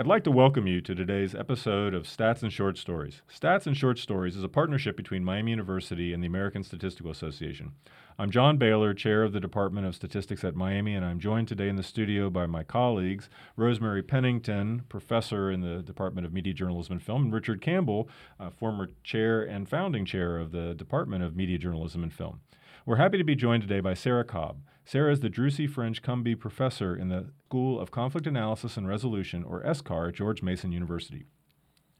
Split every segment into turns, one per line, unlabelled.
I'd like to welcome you to today's episode of Stats and Short Stories. Stats and Short Stories is a partnership between Miami University and the American Statistical Association. I'm John Bailer, chair of the Department of Statistics at Miami, and I'm joined today in the studio by my colleagues Rosemary Pennington, professor in the Department of Media Journalism and Film, and Richard Campbell, uh, former chair and founding chair of the Department of Media Journalism and Film. We're happy to be joined today by Sara Cobb. Sara is the Drucie French Cumbie Professor in the School of Conflict Analysis and Resolution, or SCAR, at George Mason University.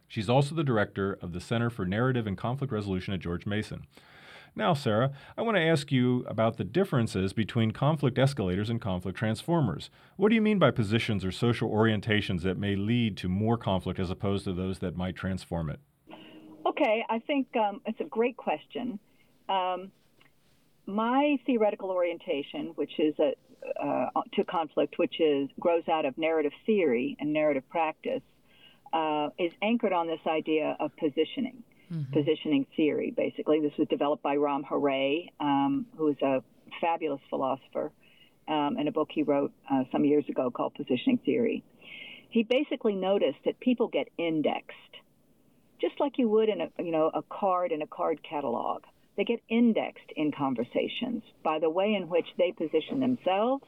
She's also the director of the Center for Narrative and Conflict Resolution at George Mason. Now, Sara, I want to ask you about the differences between conflict escalators and conflict transformers. What do you mean by positions or social orientations that may lead to more conflict as opposed to those that might transform it?
Okay, I think um, it's a great question. Um, my theoretical orientation, which is a, uh, to conflict, which is grows out of narrative theory and narrative practice, uh, is anchored on this idea of positioning, mm-hmm. positioning theory. Basically, this was developed by Rom Harré, um, who is a fabulous philosopher, um, in a book he wrote uh, some years ago called Positioning Theory. He basically noticed that people get indexed, just like you would in a you know a card in a card catalog they get indexed in conversations by the way in which they position themselves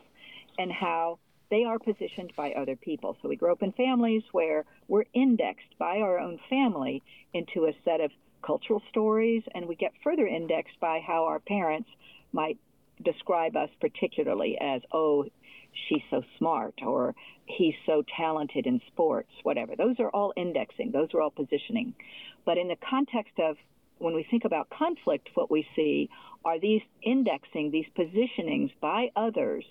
and how they are positioned by other people. So we grow up in families where we're indexed by our own family into a set of cultural stories, and we get further indexed by how our parents might describe us, particularly as, oh, she's so smart, or he's so talented in sports, whatever. Those are all indexing, those are all positioning. But in the context of when we think about conflict, what we see are these indexing, these positionings by others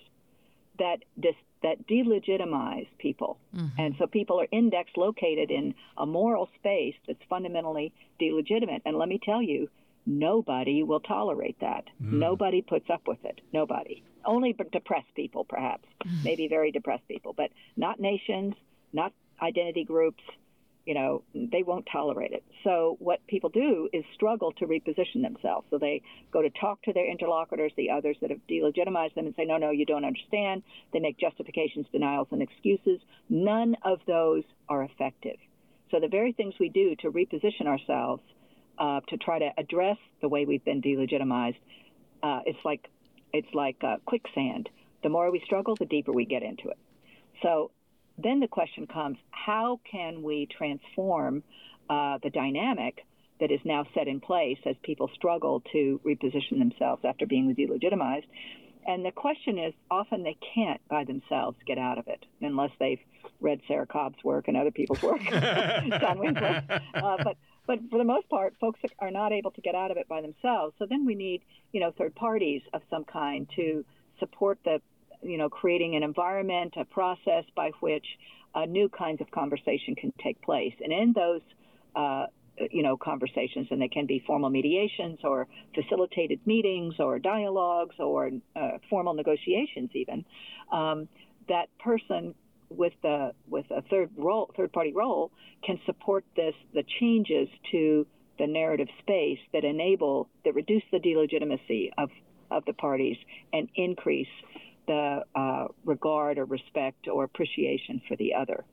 that dis, that delegitimize people. Mm-hmm. And so people are indexed, located in a moral space that's fundamentally delegitimate. And let me tell you, nobody will tolerate that. Mm. Nobody puts up with it. Nobody. Only depressed people, perhaps, mm. maybe very depressed people, but not nations, not identity groups, you know, they won't tolerate it. So what people do is struggle to reposition themselves. So they go to talk to their interlocutors, the others that have delegitimized them, and say, no, no, you don't understand. They make justifications, denials, and excuses. None of those are effective. So the very things we do to reposition ourselves, uh, to try to address the way we've been delegitimized, uh, it's like it's like uh, quicksand. The more we struggle, the deeper we get into it. So then the question comes how can we transform uh, the dynamic that is now set in place as people struggle to reposition themselves after being delegitimized? And the question is often they can't by themselves get out of it unless they've read Sara Cobb's work and other people's work, John Winslade. Uh, but but for the most part, folks are not able to get out of it by themselves. So then we need, you know, third parties of some kind to support the you know, creating an environment, a process by which uh, new kinds of conversation can take place. And in those, uh, you know, conversations, and they can be formal mediations or facilitated meetings or dialogues or uh, formal negotiations, even. Um, that person with the with a third role, third party role, can support this the changes to the narrative space that enable that reduce the delegitimacy of of the parties and increase the uh, regard or respect or appreciation for the other.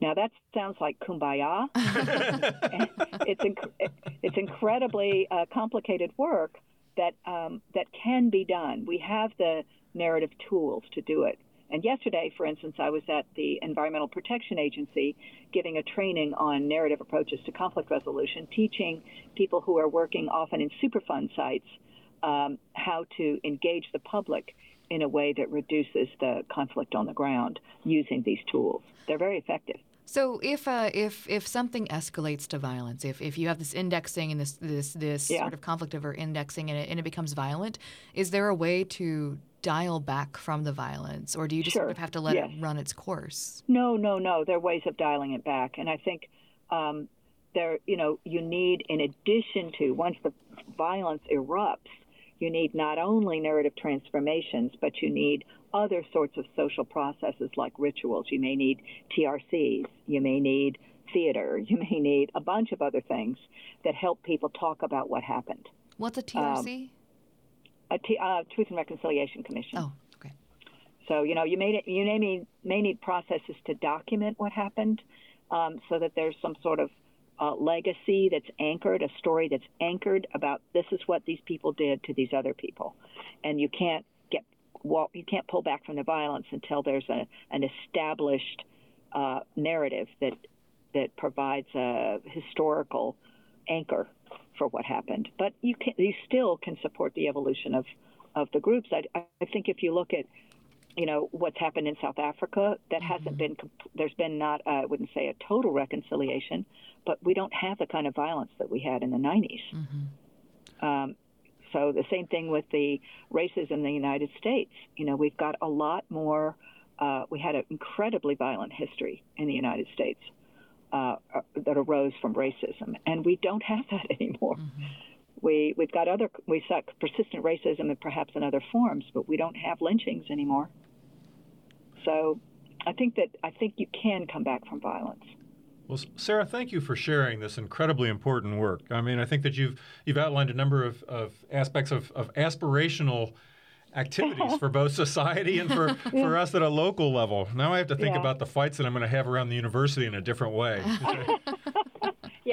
Now that sounds like kumbaya. it's inc- it's incredibly uh, complicated work that um, that can be done. We have the narrative tools to do it. And yesterday, for instance, I was at the Environmental Protection Agency giving a training on narrative approaches to conflict resolution, teaching people who are working often in Superfund sites um, how to engage the public in a way that reduces the conflict on the ground using these tools. They're very effective.
So if uh, if if something escalates to violence, if, if you have this indexing and this this this yeah. sort of conflict over indexing and it, and it becomes violent, is there a way to dial back from the violence, or do you just
sure.
sort of have to let
yes.
it run its course?
No, no, no. There are ways of dialing it back, and I think um, there, you know, you need in addition to once the violence erupts, you need not only narrative transformations, but you need other sorts of social processes like rituals. You may need TRCs, you may need theater, you may need a bunch of other things that help people talk about what happened.
What's a TRC? Um,
a T, uh, Truth and Reconciliation Commission.
Oh, okay.
So you know, you may you may need, may need processes to document what happened, um, so that there's some sort of uh, legacy that's anchored, a story that's anchored about this is what these people did to these other people, and you can't get well, you can't pull back from the violence until there's a, an established uh, narrative that that provides a historical anchor for what happened. But you can you still can support the evolution of of the groups. I, I think if you look at you know what's happened in South Africa, that mm-hmm. hasn't been there's been not uh, I wouldn't say a total reconciliation, but we don't have the kind of violence that we had in the 90s. Mm-hmm. Um, so the same thing with the racism in the United States. You know, we've got a lot more. Uh, we had an incredibly violent history in the United States uh, uh that arose from racism, and we don't have that anymore. Mm-hmm. We we've got other we saw persistent racism and perhaps in other forms, but we don't have lynchings anymore. So, I think that I think you can come back from violence.
Well, Sara, thank you for sharing this incredibly important work. I mean, I think that you've you've outlined a number of, of aspects of, of aspirational activities for both society and for, for us at a local level. Now I have to think yeah. about the fights that I'm going to have around the university in a different way.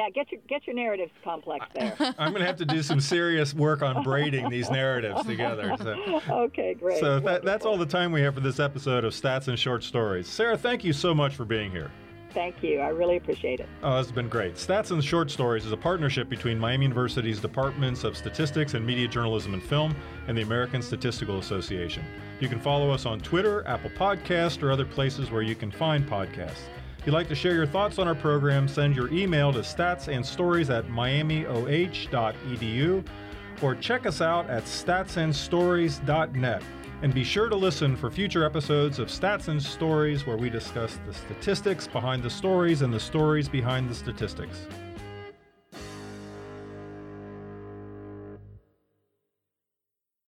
yeah, get your get your narratives complex there.
I'm going to have to do some serious work on braiding these narratives together.
So. Okay, great.
So that, that's all the time we have for this episode of Stats and Short Stories. Sara, thank you so much for being here.
Thank you. I really appreciate it.
Oh, this has been great. Stats and Short Stories is a partnership between Miami University's Departments of Statistics and Media Journalism and Film and the American Statistical Association. You can follow us on Twitter, Apple Podcast, or other places where you can find podcasts. If you'd like to share your thoughts on our program, send your email to statsandstories at miamioh.edu or check us out at statsandstories.net. And be sure to listen for future episodes of Stats and Stories where we discuss the statistics behind the stories and the stories behind the statistics.